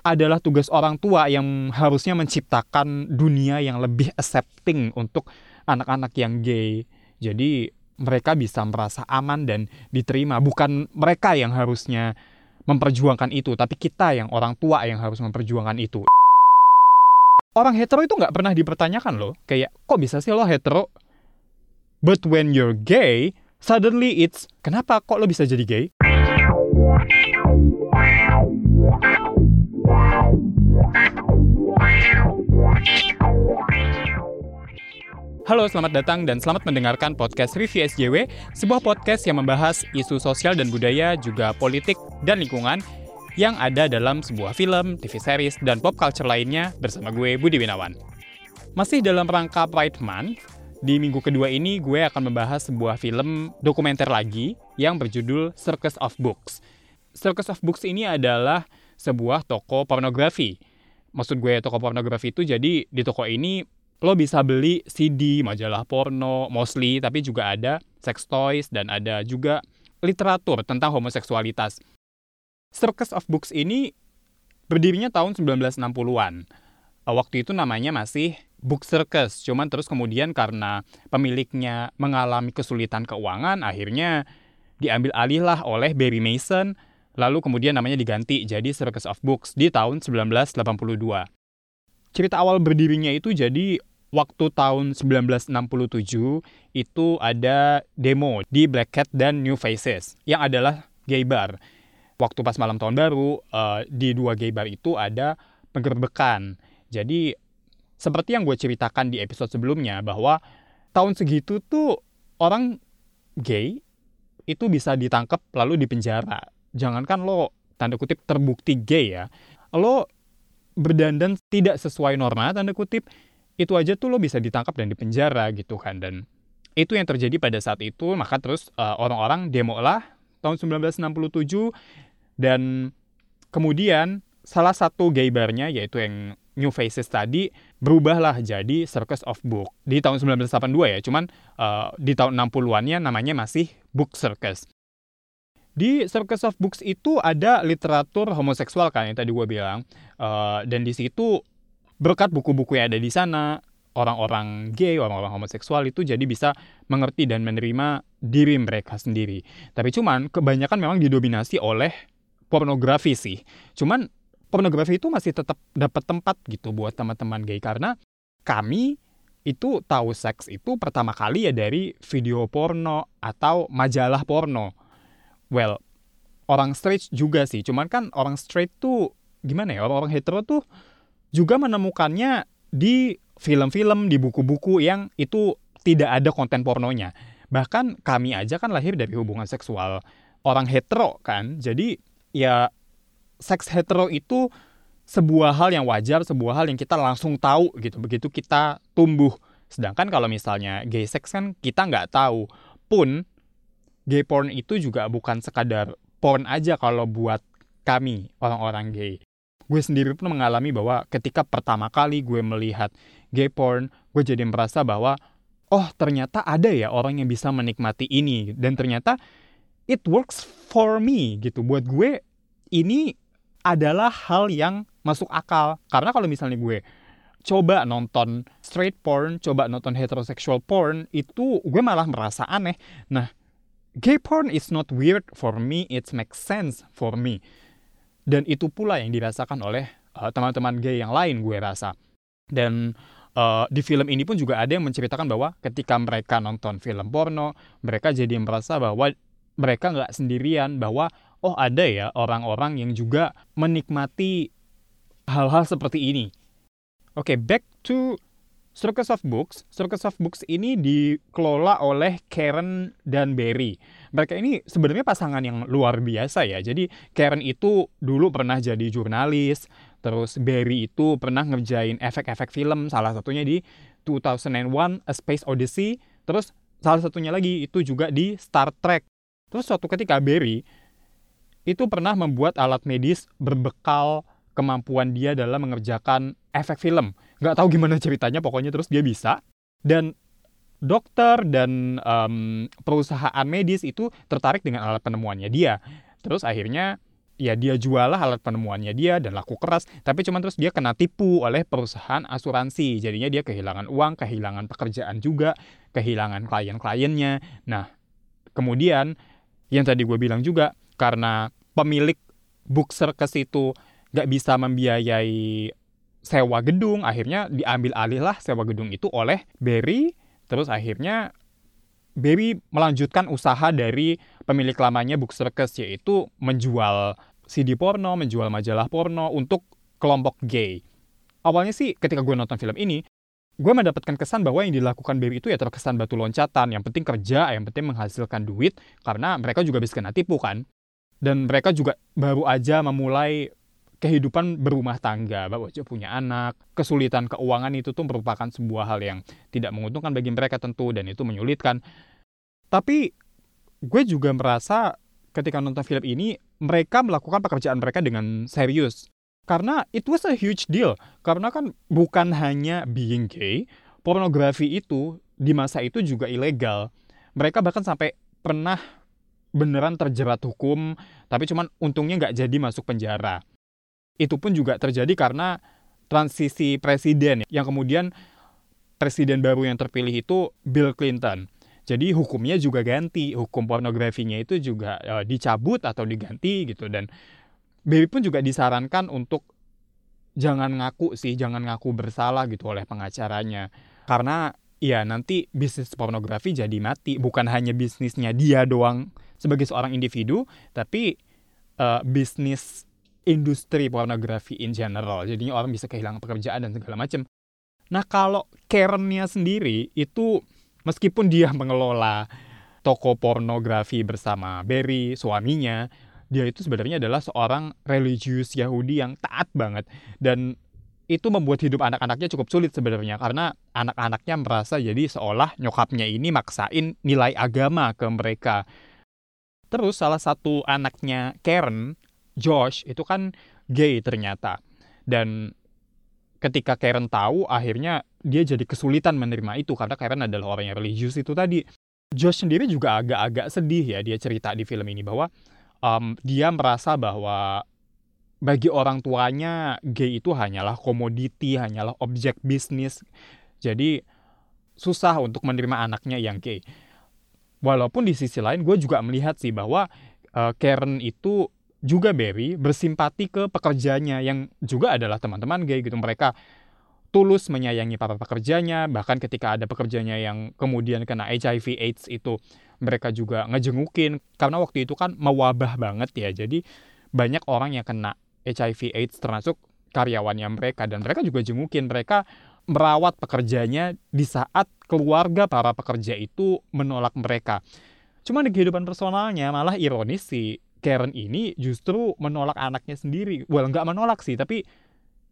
adalah tugas orang tua yang harusnya menciptakan dunia yang lebih accepting untuk anak-anak yang gay. Jadi mereka bisa merasa aman dan diterima. Bukan mereka yang harusnya memperjuangkan itu, tapi kita yang orang tua yang harus memperjuangkan itu. Orang hetero itu nggak pernah dipertanyakan loh. Kayak, kok bisa sih lo hetero? But when you're gay, suddenly it's, kenapa kok lo bisa jadi gay? Halo, selamat datang dan selamat mendengarkan podcast Review SJW, sebuah podcast yang membahas isu sosial dan budaya, juga politik dan lingkungan yang ada dalam sebuah film, TV series, dan pop culture lainnya bersama gue, Budi Winawan. Masih dalam rangka Pride Month, di minggu kedua ini gue akan membahas sebuah film dokumenter lagi yang berjudul Circus of Books. Circus of Books ini adalah sebuah toko pornografi. Maksud gue toko pornografi itu jadi di toko ini lo bisa beli CD, majalah porno, mostly, tapi juga ada sex toys dan ada juga literatur tentang homoseksualitas. Circus of Books ini berdirinya tahun 1960-an. Waktu itu namanya masih Book Circus, cuman terus kemudian karena pemiliknya mengalami kesulitan keuangan, akhirnya diambil alih lah oleh Barry Mason, lalu kemudian namanya diganti jadi Circus of Books di tahun 1982. Cerita awal berdirinya itu jadi waktu tahun 1967 itu ada demo di Black Cat dan New Faces yang adalah gay bar. Waktu pas malam tahun baru uh, di dua gay bar itu ada penggerbekan. Jadi seperti yang gue ceritakan di episode sebelumnya bahwa tahun segitu tuh orang gay itu bisa ditangkap lalu dipenjara. Jangankan lo tanda kutip terbukti gay ya, lo berdandan tidak sesuai norma tanda kutip itu aja tuh lo bisa ditangkap dan dipenjara gitu kan. Dan itu yang terjadi pada saat itu. Maka terus uh, orang-orang demo lah tahun 1967 dan kemudian salah satu gay barnya yaitu yang New Faces tadi berubahlah jadi Circus of Book di tahun 1982 ya, cuman uh, di tahun 60-annya namanya masih Book Circus. Di Circus of Books itu ada literatur homoseksual kan yang tadi gue bilang, uh, dan di situ berkat buku-buku yang ada di sana, orang-orang gay, orang-orang homoseksual itu jadi bisa mengerti dan menerima diri mereka sendiri. Tapi cuman kebanyakan memang didominasi oleh pornografi sih. Cuman pornografi itu masih tetap dapat tempat gitu buat teman-teman gay karena kami itu tahu seks itu pertama kali ya dari video porno atau majalah porno. Well, orang straight juga sih, cuman kan orang straight tuh gimana ya, orang-orang hetero tuh juga menemukannya di film-film, di buku-buku yang itu tidak ada konten pornonya. Bahkan kami aja kan lahir dari hubungan seksual orang hetero kan, jadi ya seks hetero itu sebuah hal yang wajar, sebuah hal yang kita langsung tahu gitu. Begitu kita tumbuh. Sedangkan kalau misalnya gay sex kan kita nggak tahu. Pun gay porn itu juga bukan sekadar porn aja kalau buat kami orang-orang gay. Gue sendiri pun mengalami bahwa ketika pertama kali gue melihat gay porn, gue jadi merasa bahwa oh ternyata ada ya orang yang bisa menikmati ini dan ternyata it works for me gitu. Buat gue ini adalah hal yang masuk akal. Karena kalau misalnya gue coba nonton straight porn, coba nonton heterosexual porn, itu gue malah merasa aneh. Nah, gay porn is not weird for me, it makes sense for me. Dan itu pula yang dirasakan oleh uh, teman-teman gay yang lain gue rasa. Dan uh, di film ini pun juga ada yang menceritakan bahwa ketika mereka nonton film porno, mereka jadi merasa bahwa mereka nggak sendirian, bahwa oh ada ya orang-orang yang juga menikmati hal-hal seperti ini. Oke, okay, back to Circus of Books. Circus of Books ini dikelola oleh Karen dan Barry. Mereka ini sebenarnya pasangan yang luar biasa ya. Jadi Karen itu dulu pernah jadi jurnalis, terus Barry itu pernah ngerjain efek-efek film, salah satunya di 2001 A Space Odyssey, terus salah satunya lagi itu juga di Star Trek. Terus suatu ketika Barry itu pernah membuat alat medis berbekal kemampuan dia dalam mengerjakan efek film. Nggak tahu gimana ceritanya, pokoknya terus dia bisa. Dan dokter dan um, perusahaan medis itu tertarik dengan alat penemuannya dia. Terus akhirnya ya dia jual lah alat penemuannya dia dan laku keras. Tapi cuman terus dia kena tipu oleh perusahaan asuransi. Jadinya dia kehilangan uang kehilangan pekerjaan juga kehilangan klien-kliennya. Nah kemudian yang tadi gue bilang juga karena pemilik book circus itu nggak bisa membiayai sewa gedung akhirnya diambil alih lah sewa gedung itu oleh Barry terus akhirnya Barry melanjutkan usaha dari pemilik lamanya Book Circus yaitu menjual CD porno, menjual majalah porno untuk kelompok gay. Awalnya sih ketika gue nonton film ini, gue mendapatkan kesan bahwa yang dilakukan Barry itu ya terkesan batu loncatan. Yang penting kerja, yang penting menghasilkan duit, karena mereka juga bisa kena tipu kan. Dan mereka juga baru aja memulai kehidupan berumah tangga, baru aja punya anak. Kesulitan keuangan itu tuh merupakan sebuah hal yang tidak menguntungkan bagi mereka tentu, dan itu menyulitkan. Tapi gue juga merasa ketika nonton film ini mereka melakukan pekerjaan mereka dengan serius. Karena it was a huge deal. Karena kan bukan hanya being gay, pornografi itu di masa itu juga ilegal. Mereka bahkan sampai pernah beneran terjerat hukum, tapi cuman untungnya nggak jadi masuk penjara. Itu pun juga terjadi karena transisi presiden yang kemudian presiden baru yang terpilih itu Bill Clinton. Jadi hukumnya juga ganti, hukum pornografinya itu juga uh, dicabut atau diganti gitu dan Baby pun juga disarankan untuk jangan ngaku sih, jangan ngaku bersalah gitu oleh pengacaranya. Karena ya nanti bisnis pornografi jadi mati, bukan hanya bisnisnya dia doang sebagai seorang individu, tapi uh, bisnis industri pornografi in general. Jadinya orang bisa kehilangan pekerjaan dan segala macam. Nah kalau Karennya sendiri itu Meskipun dia mengelola toko pornografi bersama Barry, suaminya, dia itu sebenarnya adalah seorang religius Yahudi yang taat banget. Dan itu membuat hidup anak-anaknya cukup sulit sebenarnya karena anak-anaknya merasa jadi seolah nyokapnya ini maksain nilai agama ke mereka. Terus salah satu anaknya Karen, Josh, itu kan gay ternyata. Dan ketika Karen tahu akhirnya dia jadi kesulitan menerima itu karena Karen adalah orang yang religius itu tadi. Josh sendiri juga agak-agak sedih ya dia cerita di film ini bahwa um, dia merasa bahwa bagi orang tuanya gay itu hanyalah komoditi, hanyalah objek bisnis. Jadi susah untuk menerima anaknya yang gay. Walaupun di sisi lain gue juga melihat sih bahwa uh, Karen itu juga Barry bersimpati ke pekerjanya yang juga adalah teman-teman gay gitu. Mereka tulus menyayangi para pekerjanya, bahkan ketika ada pekerjanya yang kemudian kena HIV AIDS itu mereka juga ngejengukin karena waktu itu kan mewabah banget ya. Jadi banyak orang yang kena HIV AIDS termasuk karyawannya mereka dan mereka juga jengukin mereka merawat pekerjanya di saat keluarga para pekerja itu menolak mereka. Cuma di kehidupan personalnya malah ironis sih Karen ini justru menolak anaknya sendiri. Well, nggak menolak sih, tapi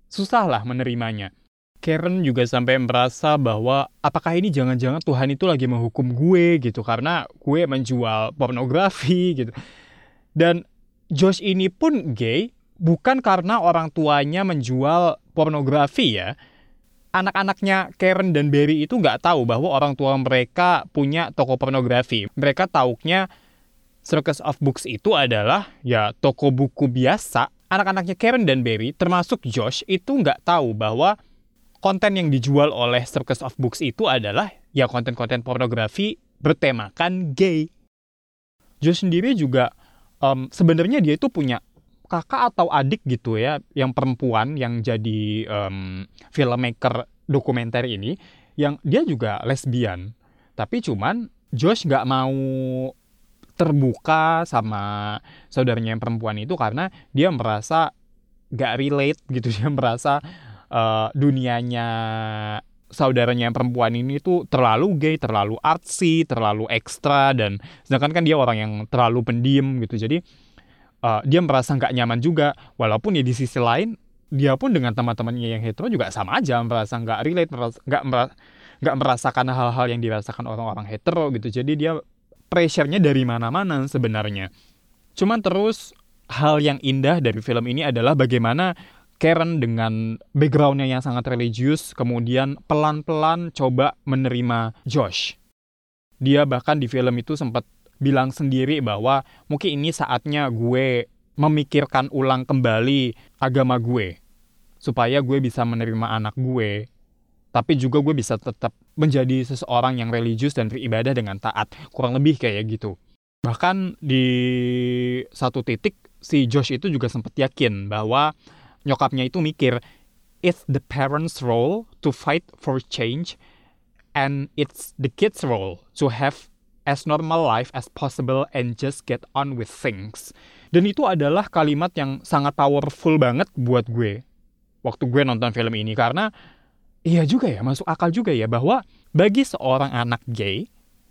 susah lah menerimanya. Karen juga sampai merasa bahwa apakah ini jangan-jangan Tuhan itu lagi menghukum gue gitu karena gue menjual pornografi gitu. Dan Josh ini pun gay bukan karena orang tuanya menjual pornografi ya. Anak-anaknya Karen dan Barry itu nggak tahu bahwa orang tua mereka punya toko pornografi. Mereka tauknya Circus of Books itu adalah ya toko buku biasa. Anak-anaknya Karen dan Barry, termasuk Josh, itu nggak tahu bahwa konten yang dijual oleh Circus of Books itu adalah ya konten-konten pornografi bertemakan gay. Josh sendiri juga um, sebenarnya dia itu punya kakak atau adik gitu ya, yang perempuan yang jadi um, filmmaker dokumenter ini, yang dia juga lesbian. Tapi cuman Josh nggak mau terbuka sama saudaranya yang perempuan itu karena dia merasa gak relate gitu dia merasa uh, dunianya saudaranya yang perempuan ini tuh terlalu gay, terlalu artsy, terlalu ekstra dan sedangkan kan dia orang yang terlalu pendiam gitu. Jadi uh, dia merasa nggak nyaman juga. Walaupun ya di sisi lain dia pun dengan teman-temannya yang hetero juga sama aja merasa nggak relate, nggak merasa nggak merasakan hal-hal yang dirasakan orang-orang hetero gitu. Jadi dia pressure-nya dari mana-mana sebenarnya. Cuman terus hal yang indah dari film ini adalah bagaimana Karen dengan backgroundnya yang sangat religius kemudian pelan-pelan coba menerima Josh. Dia bahkan di film itu sempat bilang sendiri bahwa mungkin ini saatnya gue memikirkan ulang kembali agama gue supaya gue bisa menerima anak gue tapi juga gue bisa tetap menjadi seseorang yang religius dan beribadah dengan taat. Kurang lebih kayak gitu. Bahkan di satu titik si Josh itu juga sempat yakin bahwa nyokapnya itu mikir it's the parents role to fight for change and it's the kids role to have as normal life as possible and just get on with things. Dan itu adalah kalimat yang sangat powerful banget buat gue. Waktu gue nonton film ini karena iya juga ya masuk akal juga ya bahwa bagi seorang anak gay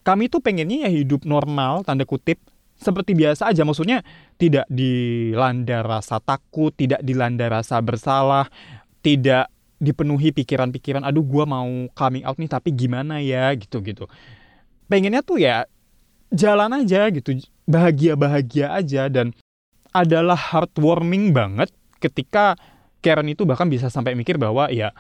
kami tuh pengennya ya hidup normal tanda kutip seperti biasa aja. Maksudnya tidak dilanda rasa takut tidak dilanda rasa bersalah tidak dipenuhi pikiran-pikiran aduh gue mau coming out nih tapi gimana ya? Gitu gitu. Pengennya tuh ya jalan aja gitu bahagia-bahagia aja dan adalah heartwarming banget ketika Karen itu bahkan bisa sampai mikir bahwa ya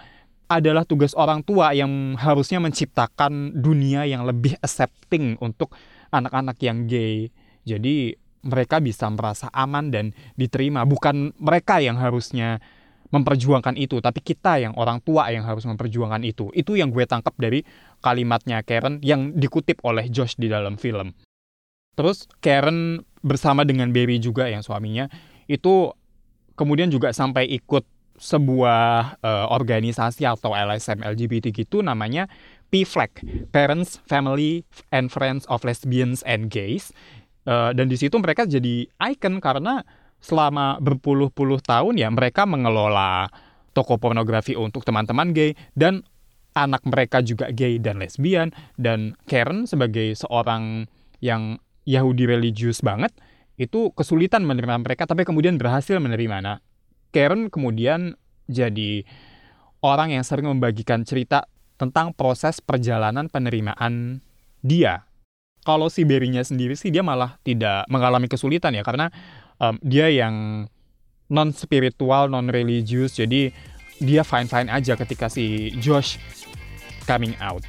adalah tugas orang tua yang harusnya menciptakan dunia yang lebih accepting untuk anak-anak yang gay. Jadi mereka bisa merasa aman dan diterima. Bukan mereka yang harusnya memperjuangkan itu, tapi kita yang orang tua yang harus memperjuangkan itu. Itu yang gue tangkap dari kalimatnya Karen yang dikutip oleh Josh di dalam film. Terus Karen bersama dengan Barry juga yang suaminya itu kemudian juga sampai ikut sebuah uh, organisasi atau LSM LGBT gitu namanya PFLAG, Parents, Family and Friends of Lesbians and Gays. Uh, dan di situ mereka jadi icon karena selama berpuluh-puluh tahun ya mereka mengelola toko pornografi untuk teman-teman gay dan anak mereka juga gay dan lesbian dan Karen sebagai seorang yang Yahudi religius banget itu kesulitan menerima mereka tapi kemudian berhasil menerima. Nah, Karen kemudian jadi orang yang sering membagikan cerita tentang proses perjalanan penerimaan dia. Kalau si Berinya sendiri sih dia malah tidak mengalami kesulitan ya karena um, dia yang non spiritual, non religius, jadi dia fine fine aja ketika si Josh coming out.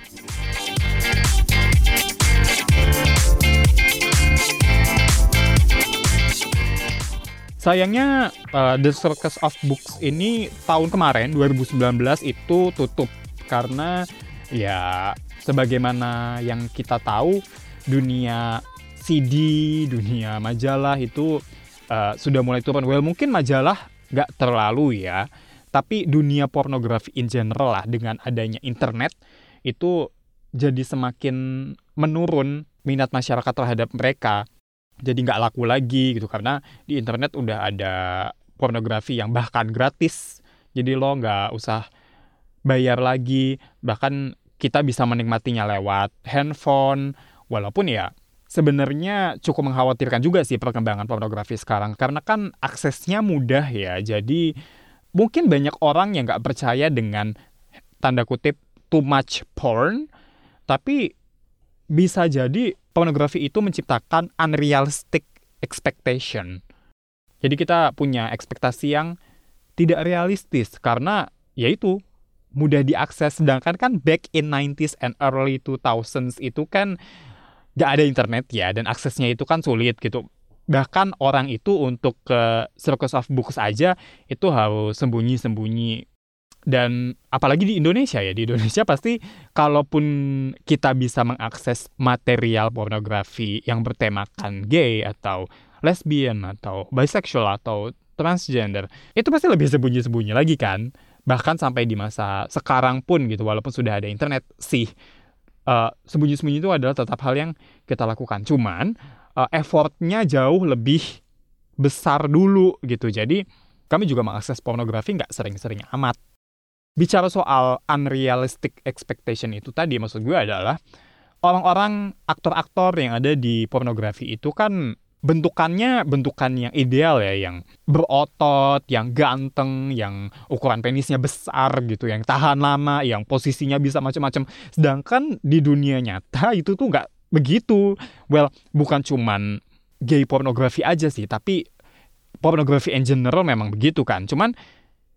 Sayangnya uh, The Circus of Books ini tahun kemarin 2019 itu tutup karena ya sebagaimana yang kita tahu dunia CD, dunia majalah itu uh, sudah mulai turun. Well, mungkin majalah nggak terlalu ya, tapi dunia pornografi in general lah dengan adanya internet itu jadi semakin menurun minat masyarakat terhadap mereka. Jadi nggak laku lagi gitu karena di internet udah ada pornografi yang bahkan gratis. Jadi lo nggak usah bayar lagi, bahkan kita bisa menikmatinya lewat handphone. Walaupun ya sebenarnya cukup mengkhawatirkan juga sih perkembangan pornografi sekarang karena kan aksesnya mudah ya jadi mungkin banyak orang yang nggak percaya dengan tanda kutip too much porn tapi bisa jadi pornografi itu menciptakan unrealistic expectation. Jadi kita punya ekspektasi yang tidak realistis karena yaitu mudah diakses. Sedangkan kan back in 90s and early 2000s itu kan gak ada internet ya dan aksesnya itu kan sulit gitu. Bahkan orang itu untuk ke Circus of Books aja itu harus sembunyi-sembunyi dan apalagi di Indonesia ya di Indonesia pasti kalaupun kita bisa mengakses material pornografi yang bertemakan gay atau lesbian atau bisexual atau transgender itu pasti lebih sembunyi-sembunyi lagi kan bahkan sampai di masa sekarang pun gitu walaupun sudah ada internet sih uh, sembunyi-sembunyi itu adalah tetap hal yang kita lakukan. Cuman uh, effortnya jauh lebih besar dulu gitu. Jadi kami juga mengakses pornografi nggak sering-sering amat. Bicara soal unrealistic expectation itu tadi, maksud gue adalah orang-orang aktor-aktor yang ada di pornografi itu kan bentukannya bentukan yang ideal ya, yang berotot, yang ganteng, yang ukuran penisnya besar gitu, yang tahan lama, yang posisinya bisa macam-macam. Sedangkan di dunia nyata itu tuh nggak begitu. Well, bukan cuman gay pornografi aja sih, tapi pornografi in general memang begitu kan. Cuman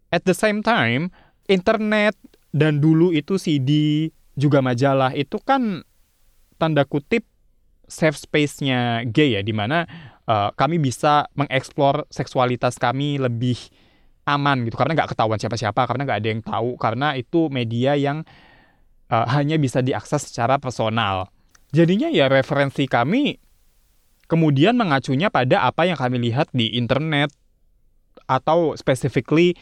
at the same time, internet dan dulu itu CD juga majalah itu kan tanda kutip safe space-nya gay ya, di mana uh, kami bisa mengeksplor seksualitas kami lebih aman gitu. Karena nggak ketahuan siapa-siapa karena nggak ada yang tahu karena itu media yang uh, hanya bisa diakses secara personal. Jadinya ya referensi kami kemudian mengacunya pada apa yang kami lihat di internet atau specifically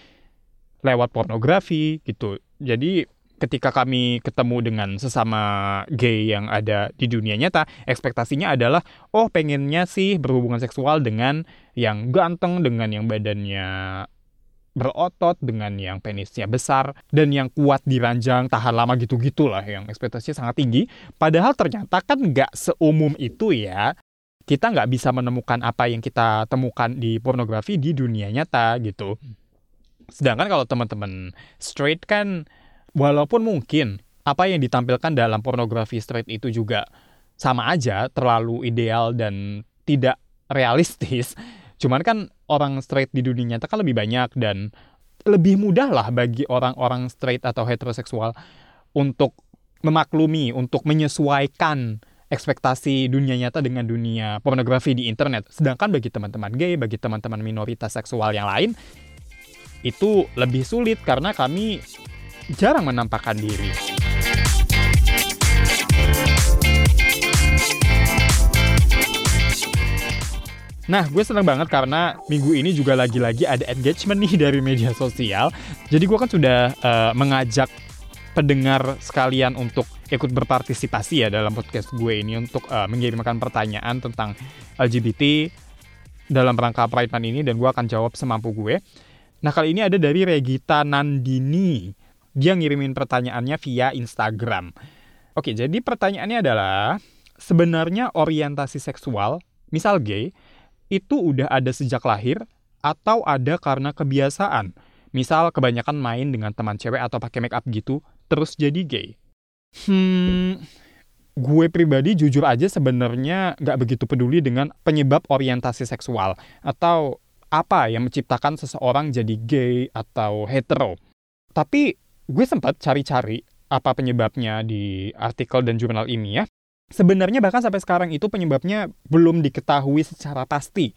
lewat pornografi gitu jadi ketika kami ketemu dengan sesama gay yang ada di dunia nyata, ekspektasinya adalah, oh pengennya sih berhubungan seksual dengan yang ganteng, dengan yang badannya berotot, dengan yang penisnya besar, dan yang kuat di ranjang, tahan lama gitu-gitu lah, yang ekspektasinya sangat tinggi. Padahal ternyata kan nggak seumum itu ya. Kita nggak bisa menemukan apa yang kita temukan di pornografi di dunia nyata gitu. Sedangkan kalau teman-teman straight kan walaupun mungkin apa yang ditampilkan dalam pornografi straight itu juga sama aja terlalu ideal dan tidak realistis. Cuman kan orang straight di dunia nyata kan lebih banyak dan lebih mudah lah bagi orang-orang straight atau heteroseksual untuk memaklumi, untuk menyesuaikan ekspektasi dunia nyata dengan dunia pornografi di internet. Sedangkan bagi teman-teman gay, bagi teman-teman minoritas seksual yang lain, itu lebih sulit karena kami jarang menampakkan diri. Nah, gue seneng banget karena minggu ini juga lagi-lagi ada engagement nih dari media sosial. Jadi gue kan sudah uh, mengajak pendengar sekalian untuk ikut berpartisipasi ya dalam podcast gue ini untuk uh, mengirimkan pertanyaan tentang LGBT dalam rangka Pride ini dan gue akan jawab semampu gue. Nah, kali ini ada dari Regita Nandini dia ngirimin pertanyaannya via Instagram. Oke, jadi pertanyaannya adalah sebenarnya orientasi seksual, misal gay, itu udah ada sejak lahir atau ada karena kebiasaan. Misal kebanyakan main dengan teman cewek atau pakai make up gitu, terus jadi gay. Hmm, gue pribadi jujur aja sebenarnya nggak begitu peduli dengan penyebab orientasi seksual atau apa yang menciptakan seseorang jadi gay atau hetero. Tapi gue sempat cari-cari apa penyebabnya di artikel dan jurnal ini ya. Sebenarnya bahkan sampai sekarang itu penyebabnya belum diketahui secara pasti.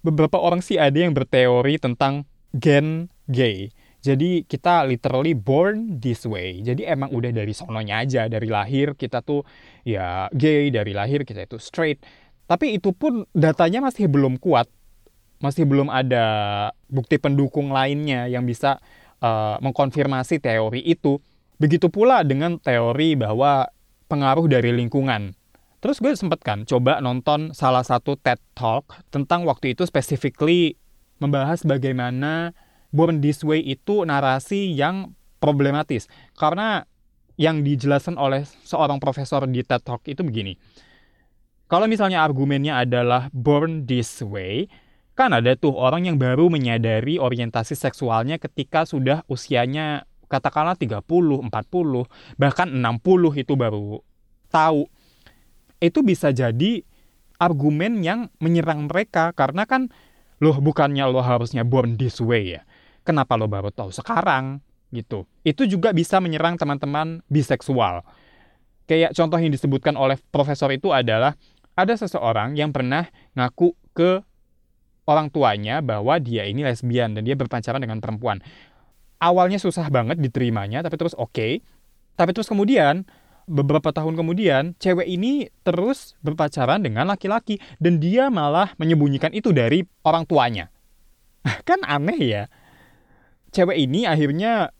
Beberapa orang sih ada yang berteori tentang gen gay. Jadi kita literally born this way. Jadi emang udah dari sononya aja, dari lahir kita tuh ya gay, dari lahir kita itu straight. Tapi itu pun datanya masih belum kuat. Masih belum ada bukti pendukung lainnya yang bisa uh, mengkonfirmasi teori itu. Begitu pula dengan teori bahwa pengaruh dari lingkungan. Terus gue sempet kan coba nonton salah satu TED Talk tentang waktu itu specifically membahas bagaimana Born This Way itu narasi yang problematis. Karena yang dijelaskan oleh seorang profesor di TED Talk itu begini. Kalau misalnya argumennya adalah born this way, Kan ada tuh orang yang baru menyadari orientasi seksualnya ketika sudah usianya katakanlah 30, 40, bahkan 60 itu baru tahu. Itu bisa jadi argumen yang menyerang mereka karena kan loh bukannya lo harusnya born this way ya. Kenapa lo baru tahu sekarang gitu. Itu juga bisa menyerang teman-teman biseksual. Kayak contoh yang disebutkan oleh profesor itu adalah ada seseorang yang pernah ngaku ke orang tuanya bahwa dia ini lesbian dan dia berpacaran dengan perempuan. Awalnya susah banget diterimanya, tapi terus oke. Okay. Tapi terus kemudian, beberapa tahun kemudian, cewek ini terus berpacaran dengan laki-laki. Dan dia malah menyembunyikan itu dari orang tuanya. kan aneh ya. Cewek ini akhirnya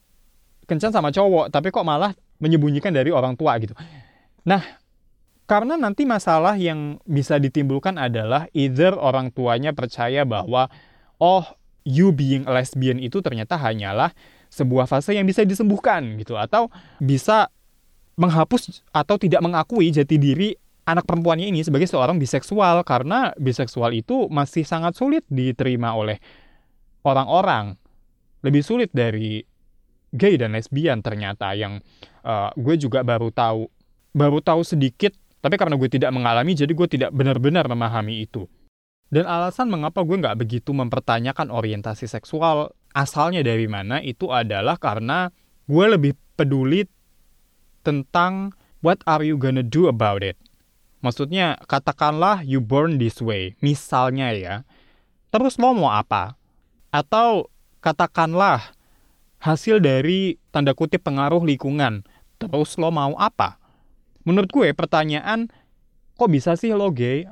kencan sama cowok, tapi kok malah menyembunyikan dari orang tua gitu. Nah, karena nanti masalah yang bisa ditimbulkan adalah either orang tuanya percaya bahwa oh you being lesbian itu ternyata hanyalah sebuah fase yang bisa disembuhkan gitu. Atau bisa menghapus atau tidak mengakui jati diri anak perempuannya ini sebagai seorang biseksual karena biseksual itu masih sangat sulit diterima oleh orang-orang. Lebih sulit dari gay dan lesbian ternyata yang uh, gue juga baru tahu baru tahu sedikit tapi karena gue tidak mengalami, jadi gue tidak benar-benar memahami itu. Dan alasan mengapa gue nggak begitu mempertanyakan orientasi seksual asalnya dari mana itu adalah karena gue lebih peduli tentang what are you gonna do about it. Maksudnya katakanlah you born this way, misalnya ya. Terus lo mau apa? Atau katakanlah hasil dari tanda kutip pengaruh lingkungan. Terus lo mau apa? Menurut gue pertanyaan kok bisa sih lo gay?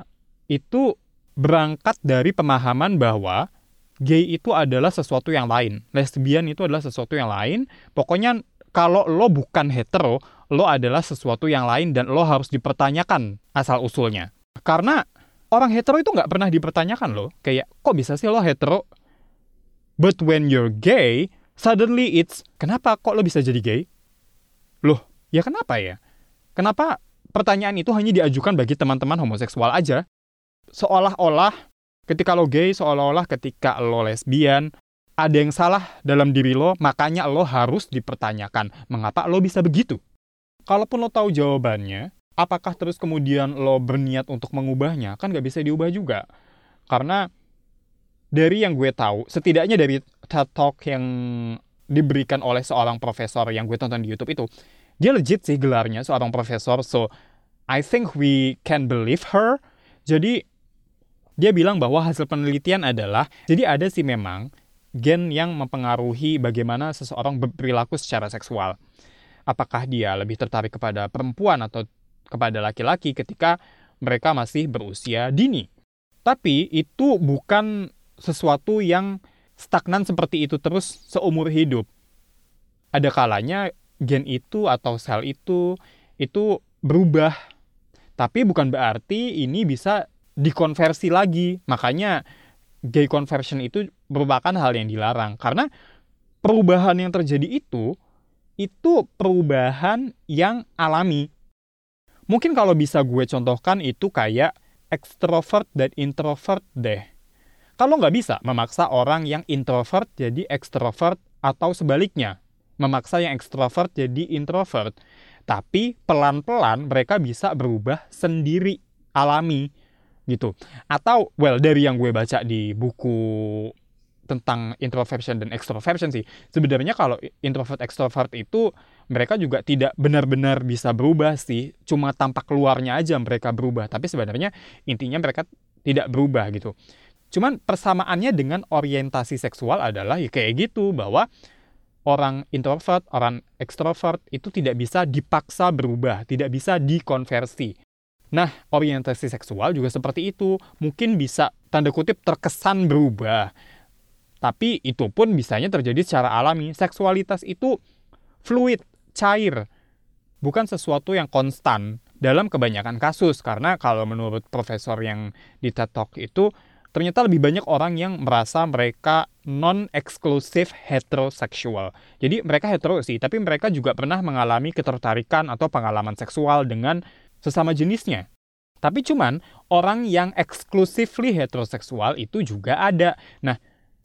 Itu berangkat dari pemahaman bahwa gay itu adalah sesuatu yang lain. Lesbian itu adalah sesuatu yang lain. Pokoknya kalau lo bukan hetero, lo adalah sesuatu yang lain dan lo harus dipertanyakan asal usulnya. Karena orang hetero itu nggak pernah dipertanyakan lo. Kayak, kok bisa sih lo hetero? But when you're gay, suddenly it's, kenapa kok lo bisa jadi gay? Loh, ya kenapa ya? Kenapa pertanyaan itu hanya diajukan bagi teman-teman homoseksual aja? Seolah-olah ketika lo gay, seolah-olah ketika lo lesbian, ada yang salah dalam diri lo, makanya lo harus dipertanyakan mengapa lo bisa begitu. Kalaupun lo tahu jawabannya, apakah terus kemudian lo berniat untuk mengubahnya? Kan gak bisa diubah juga. Karena dari yang gue tahu, setidaknya dari TED Talk yang diberikan oleh seorang profesor yang gue tonton di YouTube itu, dia legit sih gelarnya seorang profesor. So, I think we can believe her. Jadi, dia bilang bahwa hasil penelitian adalah, jadi ada sih memang gen yang mempengaruhi bagaimana seseorang berperilaku secara seksual. Apakah dia lebih tertarik kepada perempuan atau kepada laki-laki ketika mereka masih berusia dini. Tapi itu bukan sesuatu yang stagnan seperti itu terus seumur hidup. Ada kalanya gen itu atau sel itu itu berubah. Tapi bukan berarti ini bisa dikonversi lagi. Makanya gay conversion itu merupakan hal yang dilarang karena perubahan yang terjadi itu itu perubahan yang alami. Mungkin kalau bisa gue contohkan itu kayak extrovert dan introvert deh. Kalau nggak bisa memaksa orang yang introvert jadi extrovert atau sebaliknya, memaksa yang extrovert jadi introvert. Tapi pelan-pelan mereka bisa berubah sendiri, alami gitu. Atau well dari yang gue baca di buku tentang introversion dan extroversion sih. Sebenarnya kalau introvert extrovert itu mereka juga tidak benar-benar bisa berubah sih. Cuma tampak keluarnya aja mereka berubah. Tapi sebenarnya intinya mereka tidak berubah gitu. Cuman persamaannya dengan orientasi seksual adalah ya kayak gitu bahwa orang introvert, orang extrovert itu tidak bisa dipaksa berubah, tidak bisa dikonversi. Nah, orientasi seksual juga seperti itu. Mungkin bisa tanda kutip terkesan berubah. Tapi itu pun bisanya terjadi secara alami. Seksualitas itu fluid, cair, bukan sesuatu yang konstan dalam kebanyakan kasus. Karena kalau menurut profesor yang di TED Talk itu, ternyata lebih banyak orang yang merasa mereka non-exclusive heterosexual. Jadi mereka hetero sih, tapi mereka juga pernah mengalami ketertarikan atau pengalaman seksual dengan sesama jenisnya. Tapi cuman orang yang exclusively heteroseksual itu juga ada. Nah,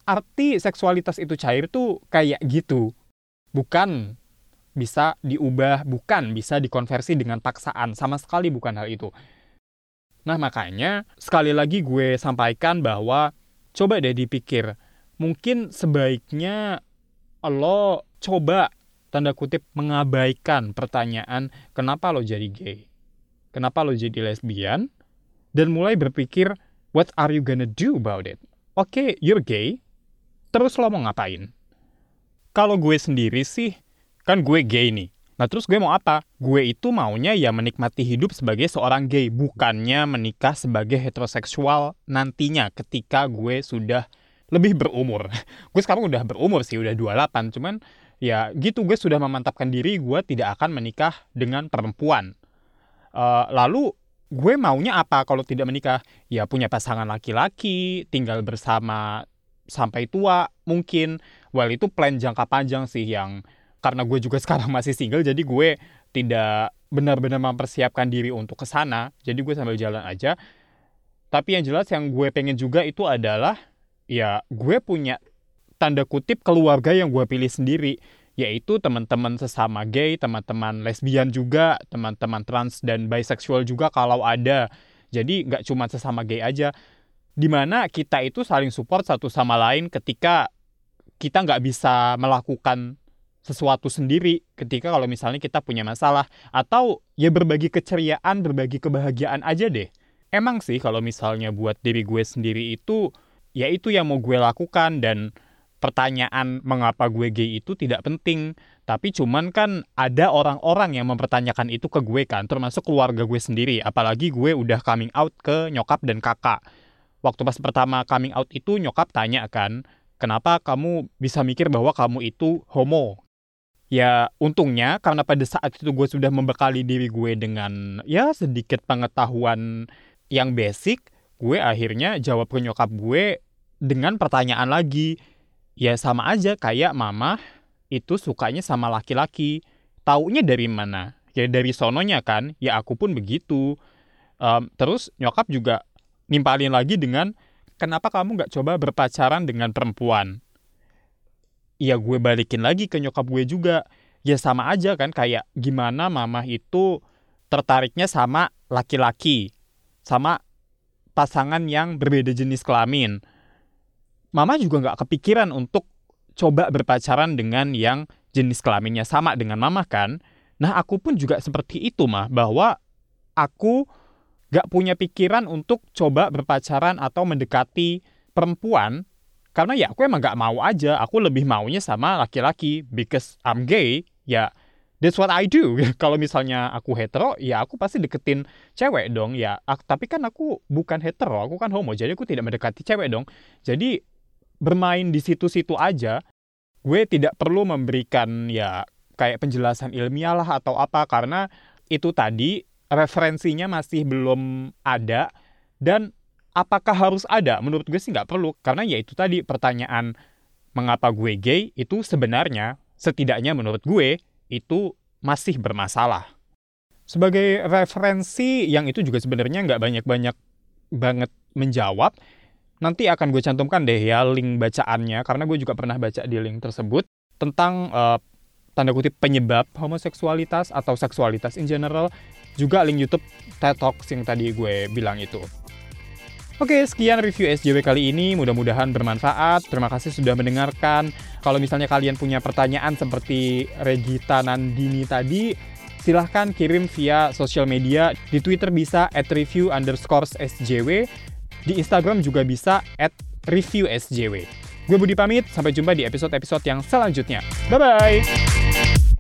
arti seksualitas itu cair tuh kayak gitu. Bukan bisa diubah, bukan bisa dikonversi dengan paksaan. Sama sekali bukan hal itu. Nah makanya sekali lagi gue sampaikan bahwa coba deh dipikir. Mungkin sebaiknya lo coba tanda kutip mengabaikan pertanyaan kenapa lo jadi gay. Kenapa lo jadi lesbian? Dan mulai berpikir, what are you gonna do about it? Oke, okay, you're gay, terus lo mau ngapain? Kalau gue sendiri sih, kan gue gay nih. Nah terus gue mau apa? Gue itu maunya ya menikmati hidup sebagai seorang gay, bukannya menikah sebagai heteroseksual nantinya ketika gue sudah lebih berumur. gue sekarang udah berumur sih, udah 28, cuman ya gitu gue sudah memantapkan diri gue tidak akan menikah dengan perempuan. Uh, lalu gue maunya apa kalau tidak menikah? Ya punya pasangan laki-laki, tinggal bersama sampai tua mungkin well itu plan jangka panjang sih yang karena gue juga sekarang masih single jadi gue tidak benar-benar mempersiapkan diri untuk ke sana. Jadi gue sambil jalan aja. Tapi yang jelas yang gue pengen juga itu adalah ya gue punya tanda kutip keluarga yang gue pilih sendiri. Yaitu teman-teman sesama gay, teman-teman lesbian juga, teman-teman trans dan bisexual juga kalau ada. Jadi nggak cuma sesama gay aja, di mana kita itu saling support satu sama lain ketika kita nggak bisa melakukan sesuatu sendiri ketika kalau misalnya kita punya masalah atau ya berbagi keceriaan, berbagi kebahagiaan aja deh. Emang sih kalau misalnya buat diri gue sendiri itu ya itu yang mau gue lakukan dan pertanyaan mengapa gue gay itu tidak penting. Tapi cuman kan ada orang-orang yang mempertanyakan itu ke gue kan, termasuk keluarga gue sendiri. Apalagi gue udah coming out ke nyokap dan kakak. Waktu pas pertama coming out itu nyokap tanya kan, kenapa kamu bisa mikir bahwa kamu itu homo? Ya untungnya karena pada saat itu gue sudah membekali diri gue dengan ya sedikit pengetahuan yang basic, gue akhirnya jawab ke nyokap gue dengan pertanyaan lagi. Ya sama aja kayak mama itu sukanya sama laki-laki. Taunya dari mana? Ya dari sononya kan, ya aku pun begitu. Um, terus nyokap juga nimpalin lagi dengan kenapa kamu nggak coba berpacaran dengan perempuan? Ya gue balikin lagi ke nyokap gue juga. Ya sama aja kan kayak gimana mama itu tertariknya sama laki-laki sama pasangan yang berbeda jenis kelamin. Mama juga nggak kepikiran untuk coba berpacaran dengan yang jenis kelaminnya sama dengan mama kan. Nah aku pun juga seperti itu mah bahwa aku gak punya pikiran untuk coba berpacaran atau mendekati perempuan karena ya aku emang gak mau aja, aku lebih maunya sama laki-laki because I'm gay, ya that's what I do. Kalau misalnya aku hetero, ya aku pasti deketin cewek dong. Ya, aku, tapi kan aku bukan hetero, aku kan homo, jadi aku tidak mendekati cewek dong. Jadi bermain di situ-situ aja, gue tidak perlu memberikan ya kayak penjelasan ilmiah lah atau apa karena itu tadi referensinya masih belum ada dan apakah harus ada? Menurut gue sih nggak perlu, karena ya itu tadi pertanyaan mengapa gue gay itu sebenarnya setidaknya menurut gue itu masih bermasalah. Sebagai referensi yang itu juga sebenarnya nggak banyak-banyak banget menjawab, nanti akan gue cantumkan deh ya link bacaannya, karena gue juga pernah baca di link tersebut tentang uh, tanda kutip penyebab homoseksualitas atau seksualitas in general, juga link YouTube TED Talks yang tadi gue bilang itu. Oke, sekian review SJW kali ini. Mudah-mudahan bermanfaat. Terima kasih sudah mendengarkan. Kalau misalnya kalian punya pertanyaan seperti Regita Nandini tadi, silahkan kirim via sosial media. Di Twitter bisa at review underscore SJW. Di Instagram juga bisa at review SJW. Gue Budi pamit, sampai jumpa di episode-episode yang selanjutnya. Bye-bye!